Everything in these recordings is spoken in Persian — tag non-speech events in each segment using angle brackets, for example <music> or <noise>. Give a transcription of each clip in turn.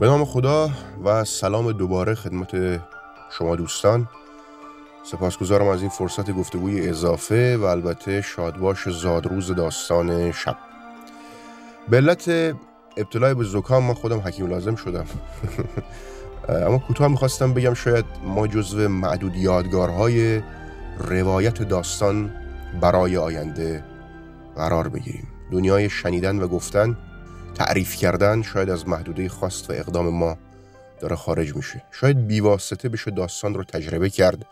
به نام خدا و سلام دوباره خدمت شما دوستان. سپاسگزارم از این فرصت گفتگوی اضافه و البته شادباش زادروز داستان شب. به علت ابتلای به زکام من خودم حکیم لازم شدم. <laughs> اما کوتاه می‌خواستم بگم شاید ما جزو معدود یادگارهای روایت داستان برای آینده قرار بگیریم. دنیای شنیدن و گفتن تعریف کردن شاید از محدوده خواست و اقدام ما داره خارج میشه. شاید بیواسطه بشه داستان رو تجربه کرد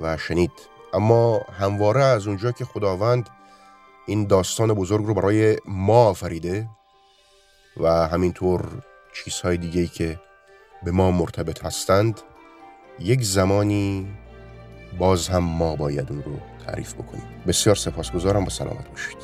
و شنید. اما همواره از اونجا که خداوند این داستان بزرگ رو برای ما آفریده و همینطور چیزهای دیگه که به ما مرتبط هستند یک زمانی باز هم ما باید اون رو تعریف بکنیم. بسیار سپاسگزارم و سلامت باشید.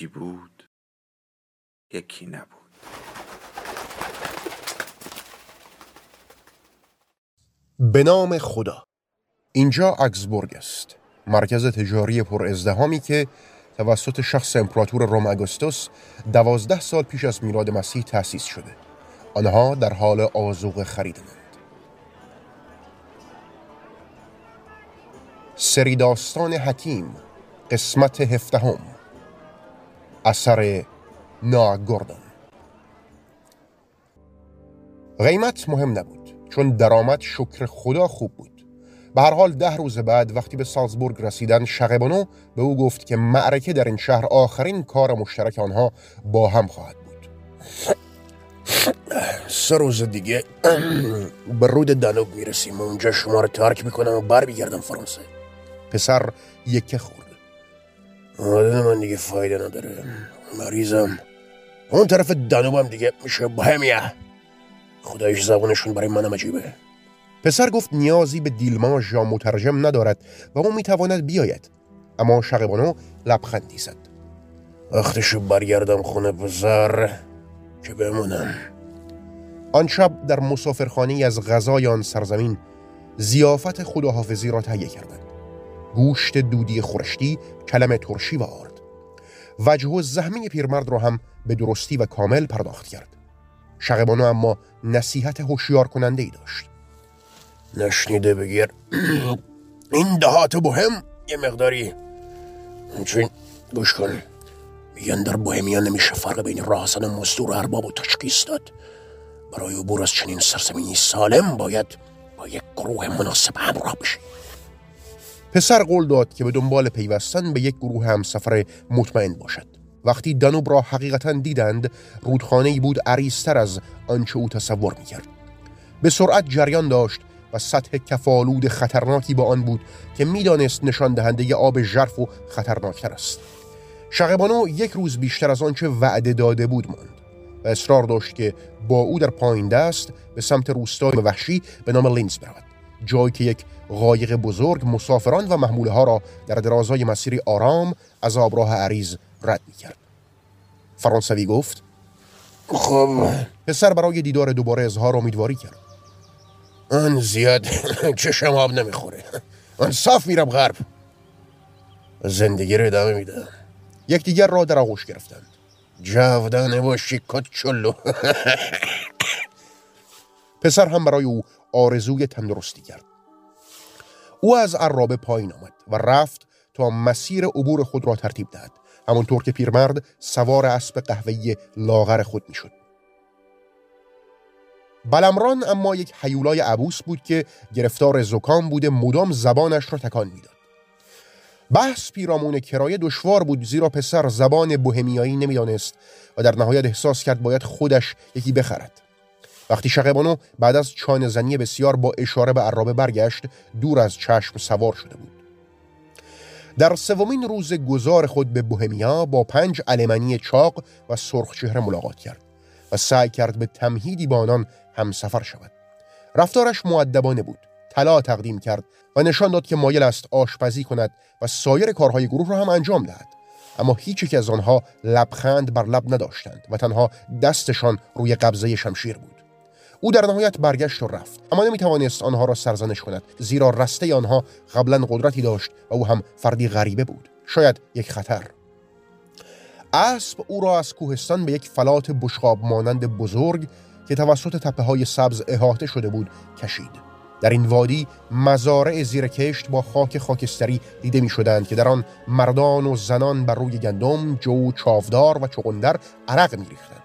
یکی بود یکی نبود. به نام خدا. اینجا اکسبورگ است مرکز تجاری پر ازدهامی که توسط شخص امپراتور روم اگوستوس دوازده سال پیش از میلاد مسیح تأسیس شده. آنها در حال آزوق خریدنند سری داستان حکیم قسمت هفدهم. اثر نا گوردن قیمت مهم نبود چون درآمد شکر خدا خوب بود. به هر حال ده روز بعد وقتی به سالزبورگ رسیدن شقبانو به او گفت که معرکه در این شهر آخرین کار مشترک آنها با هم خواهد بود. سه روز دیگه به رود دانوب می‌رسیم. و اونجا شما رو ترک می‌کنم و بر بیگردم فرانسه. پسر یکه خورد آدم من دیگه فایده نداره. مریضم. اون طرف دانوبم دیگه میشه بهمیه. خدایش زبانشون برای منم عجیبه. پسر گفت نیازی به دیلماژ یا مترجم ندارد و او می‌تواند بیاید. اما شقبانو لبخندی زد وقتشو برگردم خونه پسر که بمونم. آن شب در مسافرخانه از غذای آن سرزمین زیافت خداحافظی را تهیه کردند. گوشت دودی خورشتی کلم ترشی و آرد وجه و زهمی پیرمرد را هم به درستی و کامل پرداخت کرد. شقبانو اما نصیحت هوشیار کننده ای داشت. نشنیده بگیر. این دهات بهم یه مقداری. چون گوش کن. میگن در بوهمیان نمیشه فرق بین راهزن مزدور ارباب و تشخیص داد. برای عبور از چنین سرزمینی سالم باید با یک گروه مناسب همراه بشی. پسر قول داد که به دنبال پیوستن به یک گروه همسفر مطمئن باشد. وقتی دانوب را حقیقتا دیدند رودخانه بود عریضتر از آنچه او تصور می‌کرد. به سرعت جریان داشت و سطح کفالود خطرناکی با آن بود که می‌دانست نشان دهنده آب ژرف و خطرناکتر است. شقبانو یک روز بیشتر از آنچه وعده داده بود ماند و اصرار داشت که با او در پایین دست به سمت روستای وحشی به نام لینز برود. جایی که یک قایق بزرگ مسافران و محموله ها را در درازای مسیری آرام از آبراه عریض رد می کرد. فرانسوی گفت خب پسر برای دیدار دوباره اظهار امیدواری کرد. آن زیاد چشم آب نمی‌خوره. آن صاف میرم غرب. زندگی رو ادامه میدم یکدیگر را در آغوش گرفتند. جاودانه باشی کچلو پسر هم برای او آرزوی تندرستی کرد. او از عرابه پایین آمد و رفت تا مسیر عبور خود را ترتیب دهد. همانطور که پیرمرد سوار اسب قهوه‌ای لاغر خود می‌شد. بلمران اما یک حیولای عبوس بود که گرفتار زکام بوده مدام زبانش را تکان می‌داد. بحث پیرامون کرایه دشوار بود زیرا پسر زبان بوهمیایی نمی‌دانست و در نهایت احساس کرد باید خودش یکی بخرد. وقتی شقیبانو بعد از چانه زنی بسیار با اشاره به عرابه برگشت دور از چشم سوار شده بود. در سومین روز گذار خود به بوهمیا با پنج علمانی چاق و سرخچهره ملاقات کرد و سعی کرد به تمهیدی با آنان همسفر شود. رفتارش معدبانه بود. طلا تقدیم کرد و نشان داد که مایل است آشپزی کند و سایر کارهای گروه را هم انجام دهد. اما هیچ یک از آنها لبخند بر لب نداشتند و تنها دستشان روی قبضه شمشیر بود. او در نهایت برگشت و رفت اما نمی توانست آنها را سرزنش کند زیرا رسته آنها قبلا قدرتی داشت و او هم فردی غریبه بود شاید یک خطر اسب او را از کوهستان به یک فلات بشقاب مانند بزرگ که توسط تپه های سبز احاطه شده بود کشید در این وادی مزارع زیر کشت با خاک خاکستری دیده می شدند که در آن مردان و زنان بر روی گندم، جو، چاودار و چقندر عرق می ریختند.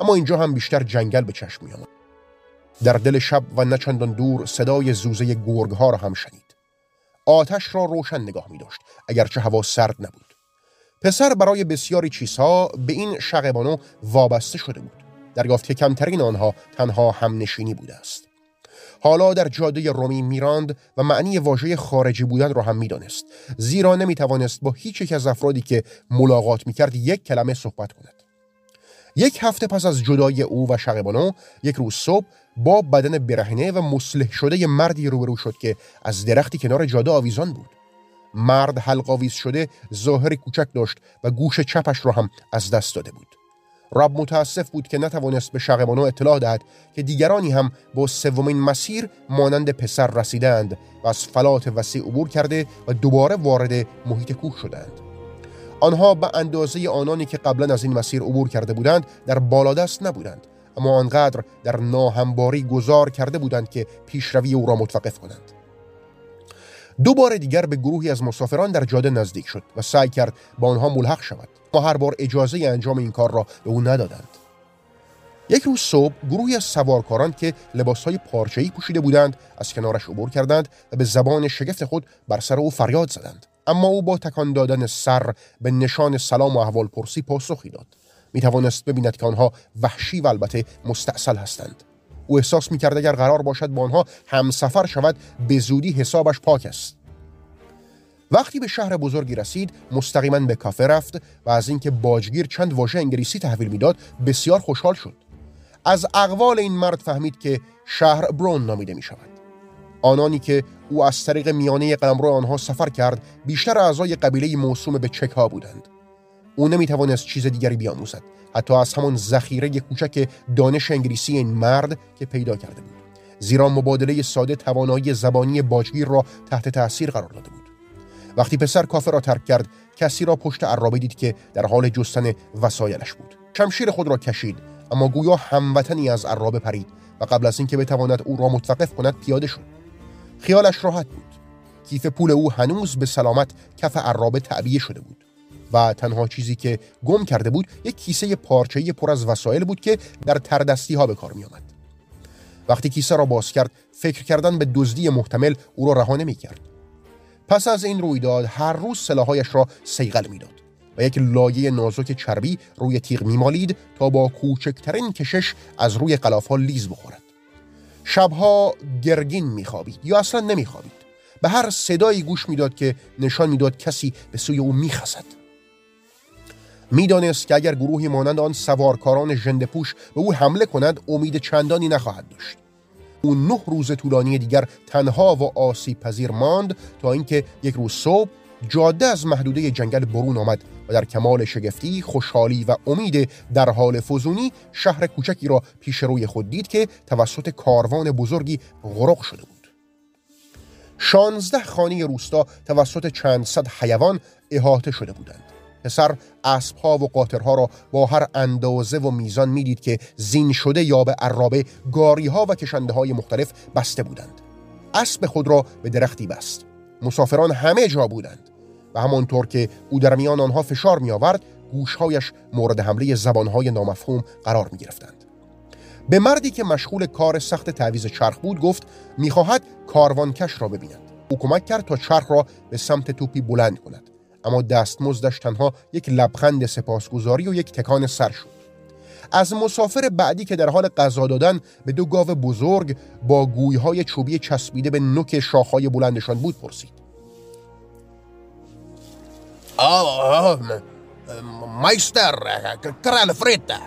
اما اینجا هم بیشتر جنگل به چشم می آمد. در دل شب و نچندان دور صدای زوزه گرگ ها را هم شنید. آتش را روشن نگاه می داشت اگرچه هوا سرد نبود. پسر برای بسیاری چیزها به این شقبانو وابسته شده بود. دریافت که کمترین آنها تنها همنشینی بوده است. حالا در جاده رومی میراند و معنی واژه خارجی بودن را هم می‌دانست زیرا نمی‌توانست با هیچ یک از افرادی که ملاقات می‌کرد یک کلمه صحبت کند یک هفته پس از جدای او و شقبانو یک روز صبح با بدن برهنه و مسلح شده مردی روبرو شد که از درختی کنار جاده آویزان بود. مرد حلقاویز شده ظاهر کوچک داشت و گوش چپش را هم از دست داده بود. رب متاسف بود که نتوانست به شقبانو اطلاع دهد که دیگرانی هم با سومین مسیر مانند پسر رسیدند و از فلات وسیع عبور کرده و دوباره وارد محیط کوه شدند. آنها به اندازه آنانی که قبلا از این مسیر عبور کرده بودند در بالادست نبودند. اما آنقدر در ناهمباری گذار کرده بودند که پیشروی او را متوقف کنند. دو بار دیگر به گروهی از مسافران در جاده نزدیک شد و سعی کرد با آنها ملحق شود. ما هر بار اجازه انجام این کار را به او ندادند. یک روز صبح گروهی از سوارکاران که لباسهای پارچه‌ای پوشیده بودند از کنارش عبور کردند و به زبان شگفت خود بر سر او فریاد زدند. اما او با تکان دادن سر به نشان سلام و احوال پرسی پاسخی داد. می توانست ببیند که آنها وحشی و البته مستاصل هستند. او احساس می کرد اگر قرار باشد با آنها همسفر شود به زودی حسابش پاک است. وقتی به شهر بزرگی رسید مستقیما به کافه رفت و از اینکه باجگیر چند واژه انگلیسی تحویل می‌داد بسیار خوشحال شد. از اقوال این مرد فهمید که شهر برون نامیده می شود آنانی که او از طریق میانه قلمرو آنها سفر کرد بیشتر اعضای قبیله موسوم به چک ها بودند. او نمی توانست چیز دیگری بیاموزد حتی از همان ذخیره کوچک دانش انگلیسی این مرد که پیدا کرده بود. زیرا مبادله ساده توانایی زبانی باجگیر را تحت تاثیر قرار داده بود. وقتی پسر کافه را ترک کرد کسی را پشت عرابه دید که در حال جستن وسایلش بود. شمشیر خود را کشید اما گویا هموطنی از عرابه پرید و قبل از اینکه بتواند او را متوقف کند پیاده شد. خیالش راحت بود. کیف پول او هنوز به سلامت کف عرابه تعبیه شده بود. و تنها چیزی که گم کرده بود یک کیسه پارچه‌ای پر از وسایل بود که در تردستی ها به کار می آمد. وقتی کیسه را باز کرد فکر کردن به دزدی محتمل او را رها نمی کرد. پس از این رویداد هر روز سلاحایش را سیغل می‌داد و یک لایه نازک چربی روی تیغ میمالید تا با کوچکترین کشش از روی ها لیز بخورد شبها گرگین میخوابید یا اصلا نمیخوابید به هر صدایی گوش می‌داد که نشان می‌داد کسی به سوی او میخزد می‌دانست که اگر گروهی مانند آن سوارکاران ژندهپوش به او حمله کند امید چندانی نخواهد داشت او نه روز طولانی دیگر تنها و آسیب پذیر ماند تا اینکه یک روز صبح جاده از محدوده جنگل برون آمد و در کمال شگفتی، خوشحالی و امید در حال فزونی شهر کوچکی را پیش روی خود دید که توسط کاروان بزرگی غرق شده بود. شانزده خانه روستا توسط چند صد حیوان احاطه شده بودند. پسر اسبها و قاطرها را با هر اندازه و میزان می‌دید که زین شده یا به عرابه گاریها و کشنده های مختلف بسته بودند. اسب خود را به درختی بست. مسافران همه جا بودند و همانطور که او در میان آنها فشار می آورد گوشهایش مورد حمله زبانهای نامفهوم قرار می گرفتند. به مردی که مشغول کار سخت تعویز چرخ بود گفت می‌خواهد کاروانکش را ببیند. او کمک کرد تا چرخ را به سمت توپی بلند کند. اما دستمزدش تنها یک لبخند سپاسگزاری و یک تکان سر شد. از مسافر بعدی که در حال غذا دادن به دو گاو بزرگ با گویهای چوبی چسبیده به نوک شاخهای بلندشان بود پرسید. آه مایستر کرال فریتا.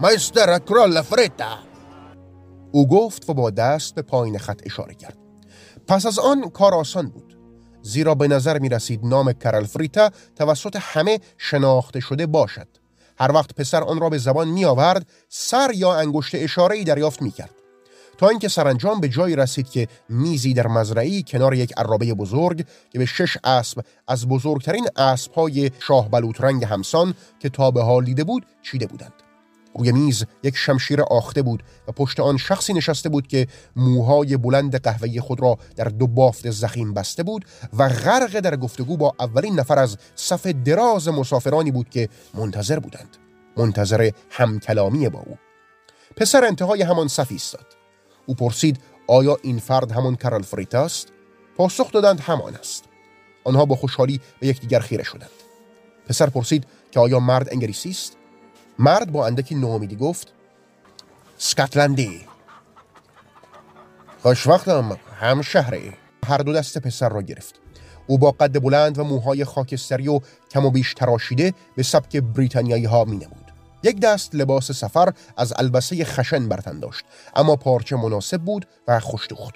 مایستر کرال فریتا. او گفت و با دست به پایین خط اشاره کرد. پس از آن کار آسان بود. زیرا به نظر می رسید نام کرال فریتا توسط همه شناخته شده باشد. هر وقت پسر آن را به زبان می آورد سر یا انگشت اشاره ای دریافت می کرد تا اینکه سرانجام به جایی رسید که میزی در مزرعی کنار یک عرابه بزرگ که به شش اسب از بزرگترین اسبهای شاه بلوط رنگ همسان که تا به حال دیده بود چیده بودند. روی میز یک شمشیر آخته بود و پشت آن شخصی نشسته بود که موهای بلند قهوه‌ای خود را در دو بافت زخیم بسته بود و غرق در گفتگو با اولین نفر از صف دراز مسافرانی بود که منتظر بودند. منتظر همکلامی با او. پسر انتهای همان صف ایستاد. او پرسید آیا این فرد همان کرال فریت است؟ پاسخ دادند همان است. آنها با خوشحالی به یکدیگر خیره شدند. پسر پرسید که آیا مرد انگلیسی است؟ مرد با اندکی ناامیدی گفت سکاتلندی خوش وقتم هم شهری. هر دو دست پسر را گرفت. او با قد بلند و موهای خاکستری و کم و بیش تراشیده به سبک بریتانیایی ها می نمود. یک دست لباس سفر از البسه خشن برتن داشت اما پارچه مناسب بود و خوشدوخت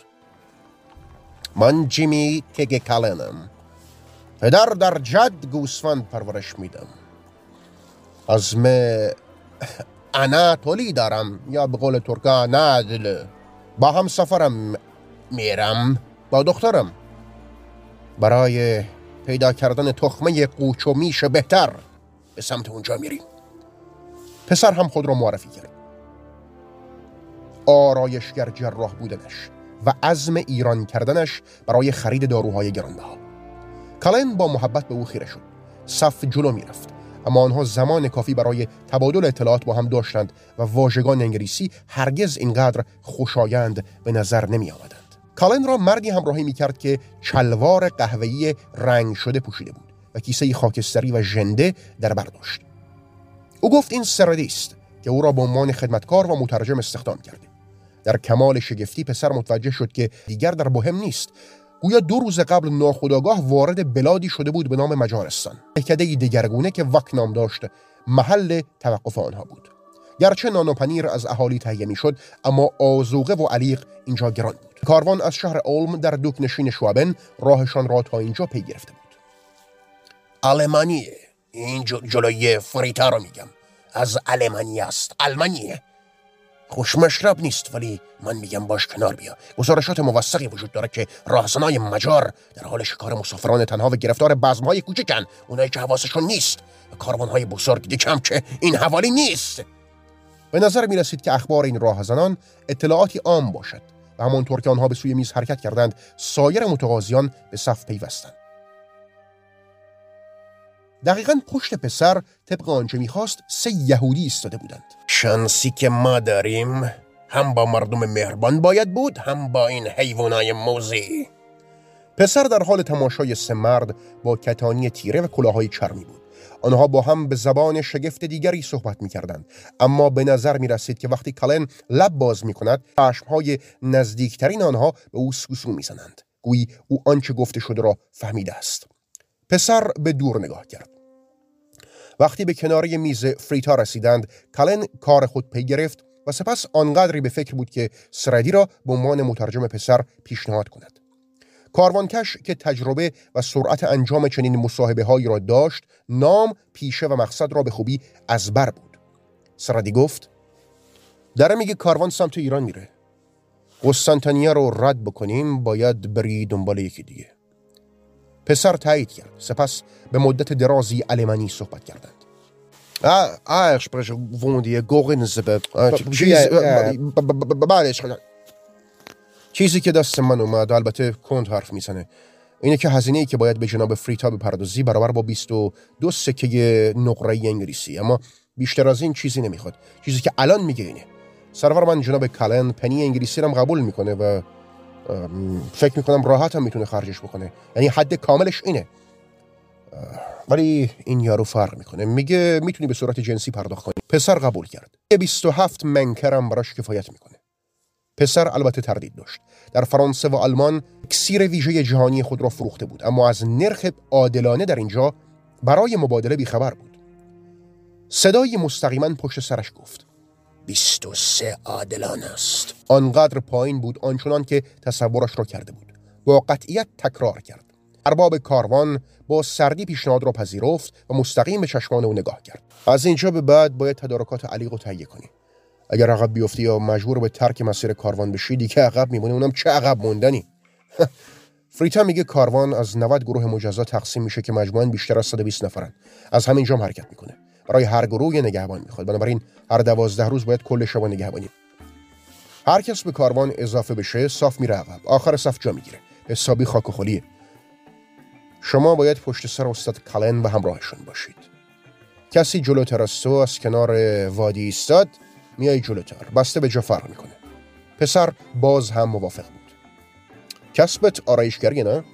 من جیمی تگ کلنم پدر در جد گوسفند پرورش میدم. از اناتولی دارم. یا به قول ترکا نادل با هم سفرم میرم با دخترم. برای پیدا کردن تخمه قوچ و میش بهتر. به سمت اونجا میریم. پسر هم خود را معرفی کرد. آرایشگر جراح بودنش و عزم ایران کردنش برای خرید داروهای گرانبها. کالن با محبت به او خیره شد. صف جلو می‌رفت. اما آنها زمان کافی برای تبادل اطلاعات با هم داشتند و واژگان انگلیسی هرگز اینقدر خوشایند به نظر نمی آمدند. کالن را مردی همراهی می کرد که چلوار قهوه‌ای رنگ شده پوشیده بود و کیسه خاکستری و ژنده در بر داشت. او گفت این سردی است که او را به عنوان خدمتکار و مترجم استخدام کرده. در کمال شگفتی پسر متوجه شد که دیگر در بهم نیست گویا دو روز قبل ناخداگاه وارد بلادی شده بود به نام مجارستان. دهکده دگرگونه که وک نام داشت محل توقف آنها بود. گرچه نان و پنیر از اهالی تهیه شد اما آزوقه و علیق اینجا گران بود. کاروان از شهر اولم در دوک نشین شوابن راهشان را تا اینجا پی گرفته بود. آلمانیه. این جلوی فریتا رو میگم. از المانی است المانیه خوشمشرب نیست ولی من میگم باش کنار بیا. گزارشات موثقی وجود داره که راهزنای مجار در حال شکار مسافران تنها و گرفتار بزمهای کوچکن اونایی که حواسشون نیست. و کاروانهای بزرگ کم که این حوالی نیست. به نظر می رسید که اخبار این راهزنان اطلاعاتی عام باشد و همانطور که آنها به سوی میز حرکت کردند سایر متقاضیان به صف پیوستند. دقیقا پشت پسر طبق آنچه می‌خواست سه یهودی ایستاده بودند شانسی که ما داریم هم با مردم مهربان باید بود هم با این حیوانای موزی پسر در حال تماشای سه مرد با کتانی تیره و کلاهای چرمی بود آنها با هم به زبان شگفت دیگری صحبت می کردند. اما به نظر می رسید که وقتی کلن لب باز می کند های نزدیکترین آنها به او سوسو می زنند. گویی او آنچه گفته شده را فهمیده است پسر به دور نگاه کرد. وقتی به کنار میز فریتا رسیدند کلن کار خود پی گرفت و سپس آنقدری به فکر بود که سردی را به عنوان مترجم پسر پیشنهاد کند. کاروانکش که تجربه و سرعت انجام چنین مصاحبه هایی را داشت نام پیشه و مقصد را به خوبی از بر بود. سردی گفت داره میگه کاروان سمت ایران میره. قسطنطنیه رو رد بکنیم باید بری دنبال یکی دیگه. پسر تایید کرد. سپس به مدت درازی المانی صحبت کردند. Ah, ik spreek gewoon die چیزی که دست من اومد البته کند حرف می‌زنه. اینه که هزینه ای که باید به جناب فریتا بپردازی برابر با 22 سکه نقره انگلیسی. اما بیشتر از این چیزی نمی‌خواد. چیزی که الان میگه اینه. سرور من جناب کلن پنی انگلیسی رو قبول می‌کنه و فکر می‌کنم راحت هم می‌تونه خرجش بکنه. یعنی حد کاملش اینه. ولی این یارو فرق می‌کنه. میگه می‌تونی به صورت جنسی پرداخت کنی. پسر قبول کرد. 27 منکرم براش کفایت می‌کنه. پسر البته تردید داشت. در فرانسه و آلمان اکسیر ویژه جهانی خود را فروخته بود. اما از نرخ عادلانه در اینجا برای مبادله بیخبر بود. صدای مستقیما پشت سرش گفت. 23 عادلانه است. آنقدر پایین بود آنچنان که تصورش را کرده بود. با قطعیت تکرار کرد. ارباب کاروان با سردی پیشنهاد را پذیرفت و مستقیم به چشمان او نگاه کرد. از اینجا به بعد باید تدارکات علیق رو تهیه کنی. اگر عقب بیفتی یا مجبور به ترک مسیر کاروان بشی دیگه عقب میمونه اونم چه عقب موندنی؟ <laughs> فریتا میگه کاروان از 90 گروه مجزا تقسیم میشه که مجموعاً بیشتر از 120 نفرن. از همین جام حرکت می‌کنه. برای هر گروه نگهبان می‌خواد. بنابراین هر دوازده روز باید کل شبا نگهبانی هر کس به کاروان اضافه بشه صاف میره عقب. آخر صف جا می‌گیره. حسابی خاک و خلیه شما باید پشت سر استاد کلن و همراهشون باشید. کسی از تو از کنار وادی ایستاد میای جلوتر. بسته به جا می‌کنه. پسر باز هم موافق بود. کسبت آرایشگری نه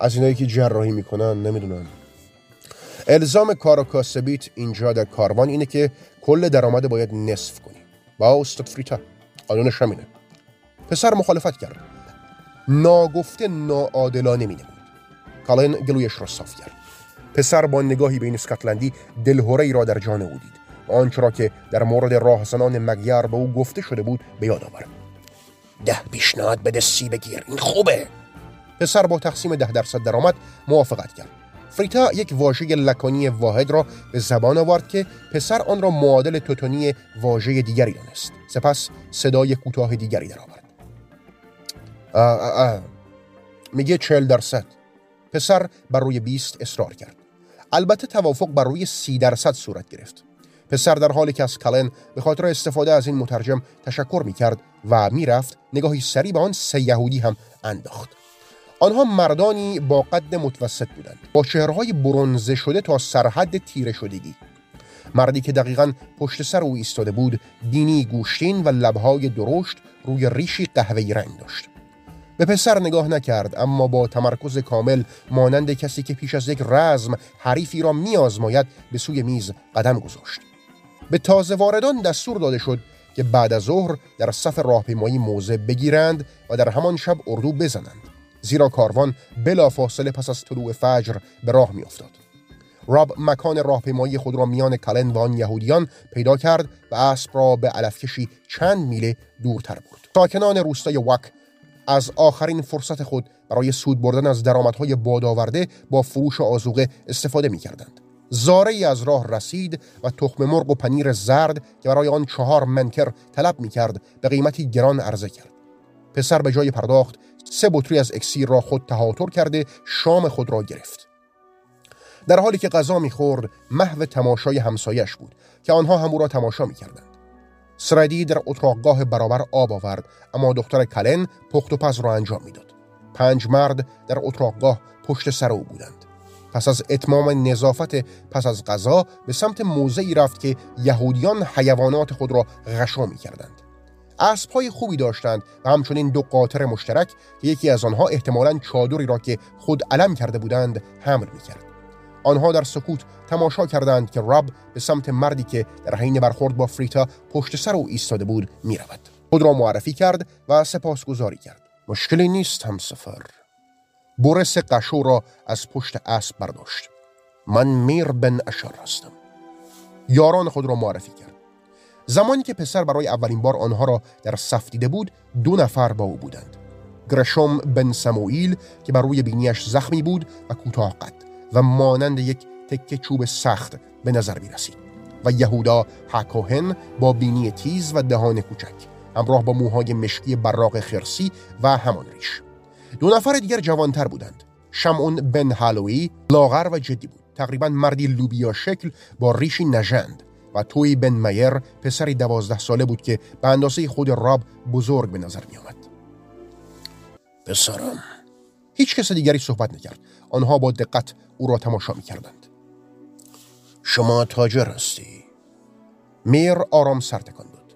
از اینایی که جراحی می‌کنن نمی‌دونن الزام کار و کاسبیت اینجا در کاروان اینه که کل درآمد باید نصف کنی با استاد فریتا. قانونش همینه پسر مخالفت کرد. ناگفته ناعادلانه می نمود. کالین گلویش را صاف کرد. پسر با نگاهی به این اسکاتلندی دلهوره ای را در جان او دید. آنچه که در مورد راهزنان مگیر به او گفته شده بود به یاد آورد ده پیشنهاد بده سی بگیر. این خوبه. پسر با تقسیم ده درصد درآمد موافقت کرد. فریتا یک واژه لکانی واحد را به زبان آورد که پسر آن را معادل توتونی واژه دیگری دانست. سپس صدای کوتاه دیگری درآورد میگه چل درصد. پسر بر روی 20 اصرار کرد. البته توافق بر روی سی درصد صورت گرفت. پسر در حالی که از کلن به خاطر استفاده از این مترجم تشکر می کرد و می‌رفت نگاهی سری به آن سه یهودی هم انداخت. آنها مردانی با قد متوسط بودند. با چهرهای برونزه شده تا سرحد تیره شدگی. مردی که دقیقا پشت سر او ایستاده بود دینی گوشتین و لبهای درشت روی ریشی قهوه‌ای رنگ داشت. به پسر نگاه نکرد اما با تمرکز کامل مانند کسی که پیش از یک رزم حریفی را میآزماید به سوی میز قدم گذاشت. به تازه واردان دستور داده شد که بعد از ظهر در صف راهپیمایی موضع بگیرند و در همان شب اردو بزنند. زیرا کاروان بلافاصله پس از طلوع فجر به راه میافتاد راب مکان راهپیمایی خود را میان کلن و آن یهودیان پیدا کرد و اسب را به علفکشی چند میله دورتر برد ساکنان روستای وک از آخرین فرصت خود برای سود بردن از درآمدهای بادآورده با فروش آزوقه استفاده می کردند. زاره ای از راه رسید و تخم مرغ و پنیر زرد که برای آن چهار منکر طلب می کرد به قیمتی گران عرضه کرد. پسر به جای پرداخت سه بطری از اکسیر را خود تهاتر کرده شام خود را گرفت. در حالی که غذا می‌خورد محو تماشای همسایش بود که آنها هم او را تماشا می‌کردند سردی در اتراقگاه برابر آب آورد اما دختر کلن پخت و پز را انجام می‌داد پنج مرد در اتراقگاه پشت سر او بودند پس از اتمام نظافت پس از غذا به سمت موضعی رفت که یهودیان حیوانات خود را غشا می کردند. اسبهای خوبی داشتند و همچنین دو قاطر مشترک که یکی از آنها احتمالا چادری را که خود علم کرده بودند حمل می کرد. آنها در سکوت تماشا کردند که رب به سمت مردی که در حین برخورد با فریتا پشت سر او ایستاده بود می رود. خود را معرفی کرد و سپاسگزاری کرد. مشکلی نیست هم سفر. برس قشو را از پشت اسب برداشت. من میر بن اشار هستم. یاران خود را معرفی کرد. زمانی که پسر برای اولین بار آنها را در صف دیده بود دو نفر با او بودند. گرشوم بن سموئیل که بر روی بینیش زخمی بود و کوتاه قد و مانند یک تکه چوب سخت به نظر می رسید و یهودا حکاهن با بینی تیز و دهان کوچک همراه با موهای مشکی براق خرسی و همان ریش. دو نفر دیگر جوانتر بودند. شمعون بن هالوی لاغر و جدی بود. تقریبا مردی لوبیا شکل با ریشی نژند. و توی بن مایر پسری دوازده ساله بود که به اندازه خود راب بزرگ به نظر می آمد. پسرم. هیچ کس دیگری صحبت نکرد. آنها با دقت او را تماشا می کردند شما تاجر هستی؟ میر آرام سر تکان داد.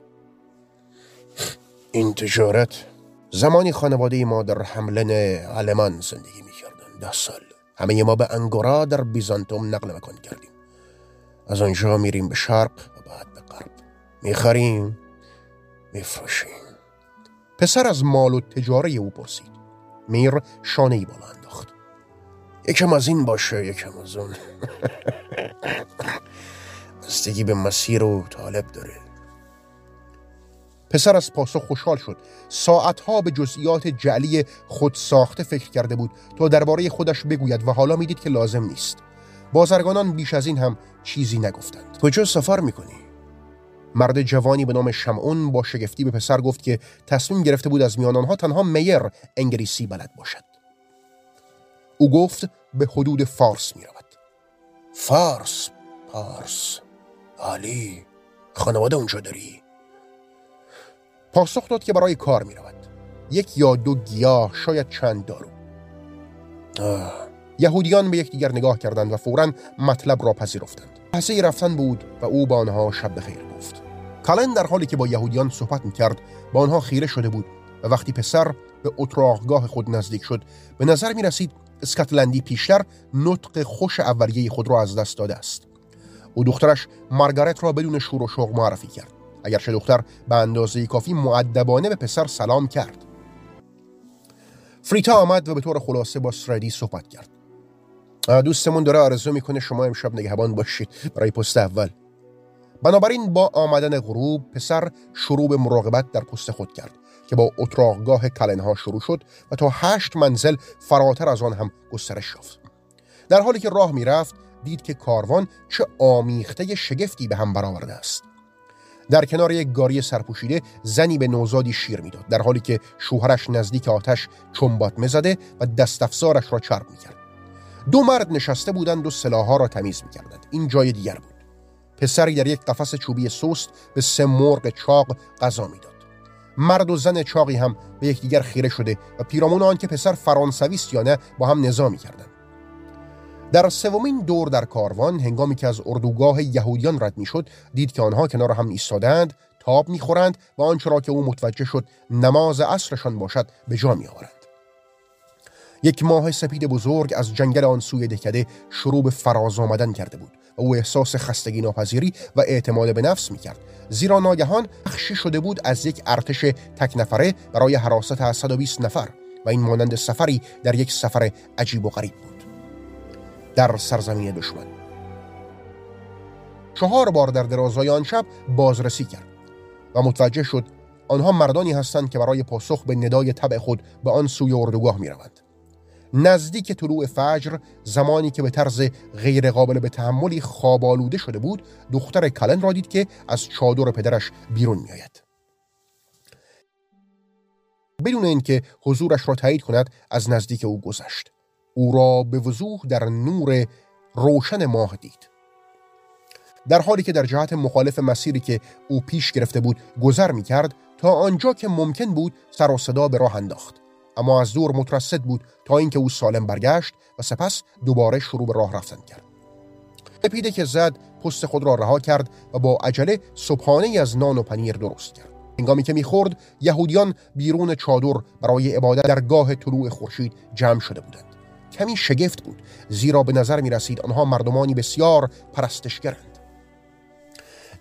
این تجارت زمانی خانواده ما در حملن علمان زندگی می‌کردن ده سال. همه ما به انگورا در بیزانتوم نقل مکان کردیم. از آنجا میریم به شرق و بعد به غرب. می‌خریم میفروشیم. پسر از مال و تجاره او پرسید. میر شانه ای بالا انداخت. یکم از این باشه یکم از اون. <laughs> بستگی به مسیر و طالب داره. پسر از پاسخ خوشحال شد. ساعتها به جزئیات جعلی خود ساخته فکر کرده بود تا درباره خودش بگوید و حالا می‌دید که لازم نیست. بازرگانان بیش از این هم چیزی نگفتند. کجا سفر می‌کنی؟ مرد جوانی به نام شمعون با شگفتی به پسر گفت که تصمیم گرفته بود از میان آنها تنها میر انگلیسی بلد باشد. او گفت به حدود فارس می رود فارس. پارس عالی. خانواده اونجا داری؟ پاسخ داد که برای کار می رود یک یا دو گیاه شاید چند دارو. یهودیان به یکدیگر نگاه کردند و فورا مطلب را پذیرفتند. پسه رفتن بود و او با آنها شب بخیر گفت. کالن در حالی که با یهودیان صحبت می‌کرد با آنها خیره شده بود و وقتی پسر به اتراقگاه خود نزدیک شد به نظر می رسید اسکاتلندی پیشتر نطق خوش اولیه خود را از دست داده است. او دخترش مارگارت را بدون شور و شوق معرفی کرد. اگرچه دختر به اندازه کافی معدبانه به پسر سلام کرد. فریتا آمد و به طور خلاصه با سردی صحبت کرد. دوستمون داره آرزو می‌کنه شما امشب نگهبان باشید برای پست اول. بنابراین با آمدن غروب پسر شروع به مراقبت در پست خود کرد که با اتراقگاه کلنها شروع شد و تا هشت منزل فراتر از آن هم گسترش یافت. در حالی که راه می‌رفت دید که کاروان چه آمیخته شگفتی به هم برآورده است. در کنار یک گاری سرپوشیده زنی به نوزادی شیر می‌داد در حالی که شوهرش نزدیک آتش چنبات مزده و دست افزارش را چرب می‌کرد. دو مرد نشسته بودند و سلاحها را تمیز می‌کردند. این جای دیگر بود. پسری در یک قفس چوبی سست به سه مرغ چاق غذا می‌داد. مرد و زن چاقی هم به یکدیگر خیره شده و پیرامون آن که پسر فرانسوی است یا نه با هم نزا می‌کردند. در سومین دور در کاروان هنگامی که از اردوگاه یهودیان رد می‌شد دید که آنها کنار هم ایستادند تاب می‌خورند و آنچه را که او متوجه شد نماز عصرشان باشد به جا میآورند. یک ماه سپید بزرگ از جنگل آن سوی دکده شروع به فراز آمدن کرده بود و او احساس خستگی ناپذیری و اعتماد به نفس می‌کرد. زیرا ناگهان بخشی شده بود از یک ارتش تک نفره برای حراست از 120 نفر و این مانند سفری در یک سفر عجیب و غریب بود. در سرزمین دشمن. چهار بار در درازای آن شب بازرسی کرد و متوجه شد آنها مردانی هستند که برای پاسخ به ندای طبع خود به آن سوی اردوگاه می روند. نزدیک طلوع فجر زمانی که به طرز غیر قابل به تحملی خواب شده بود دختر کلن را دید که از چادر پدرش بیرون میآید. بدون اینکه حضورش را تایید کند از نزدیک او گذشت. او را به وضوح در نور روشن ماه دید. در حالی که در جهت مخالف مسیری که او پیش گرفته بود گذر می کرد تا آنجا که ممکن بود سر و صدا به راه انداخت. اما از دور مترصد بود تا اینکه او سالم برگشت و سپس دوباره شروع به راه رفتن کرد. پیده که زد پست خود را رها کرد و با عجله صبحانه از نان و پنیر درست کرد. هنگامی که می‌خورد یهودیان بیرون چادر برای عبادت در گاه طلوع خورشید جمع شده بودند. کمی شگفت بود زیرا به نظر می رسید آنها مردمانی بسیار پرستشگرند.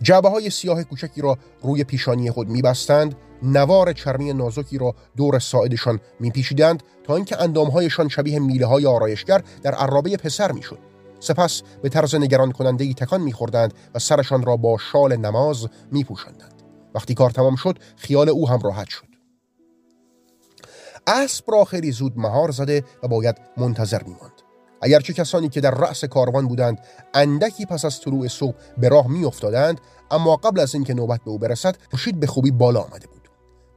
جعبه های سیاه کوچکی را روی پیشانی خود میبستند نوار چرمی نازکی را دور ساعدشان میپیچیدند تا اینکه اندامهایشان شبیه میله های آرایشگر در عرابه پسر می‌شد. سپس به طرز نگران کننده ای تکان میخوردند و سرشان را با شال نماز میپوشاندند. وقتی کار تمام شد خیال او هم راحت شد. اسب را خیلی زود مهار زده و باید منتظر میماند. اگرچه کسانی که در رأس کاروان بودند اندکی پس از طلوع صبح به راه میافتادند اما قبل از اینکه نوبت به او برسد خورشید به خوبی بالا آمده بود.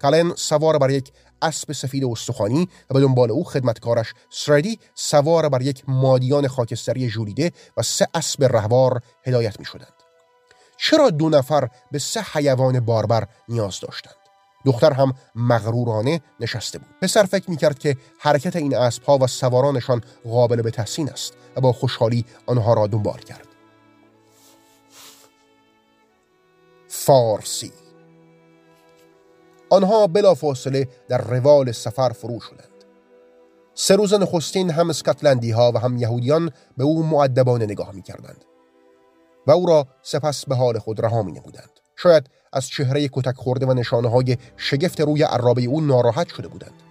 کلن سوار بر یک اسب سفید استخوانی و به دنبال او خدمتکارش سردی سوار بر یک مادیان خاکستری ژولیده و سه اسب رهوار هدایت می شدند. چرا دو نفر به سه حیوان باربر نیاز داشتند؟ دختر هم مغرورانه نشسته بود پسر فکر می‌کرد که حرکت این اسبها و سوارانشان قابل به تحسین است و با خوشحالی آنها را دنبال کرد فارسی آنها بلافاصله در روال سفر فرو شدند سه روز نخستین هم اسکاتلندی ها و هم یهودیان به او معدبانه نگاه می کردند و او را سپس به حال خود رها می نمودند. شاید از چهره کتک خورده و نشانه های شگفت روی عرابه او ناراحت شده بودند.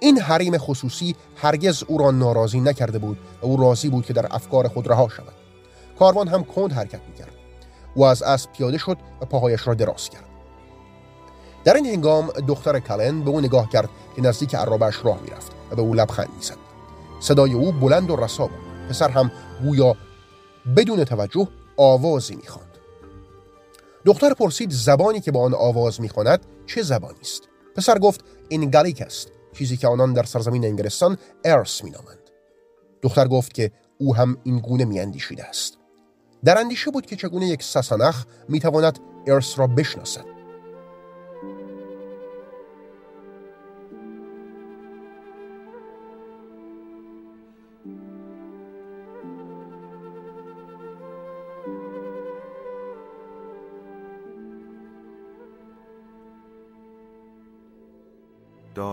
این حریم خصوصی هرگز او را ناراضی نکرده بود و او راضی بود که در افکار خود رها شود. کاروان هم کند حرکت می کرد. او از اسب پیاده شد و پاهایش را دراز کرد. در این هنگام دختر کلن به او نگاه کرد که نزدیک عرابش راه می‌رفت و به او لبخند می‌زد. صدای او بلند و رسا بود. پسر هم گویا بدون توجه آوازی می‌خواند. دختر پرسید زبانی که با آن آواز می‌خواند چه زبانی است؟ پسر گفت این گالیک است چیزی که آنان در سرزمین انگلستان ارس مینامند. دختر گفت که او هم این گونه میاندیشیده است. در اندیشه بود که چگونه یک سسنخ می‌تواند ارس را بشناسد.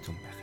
شبتون بخیر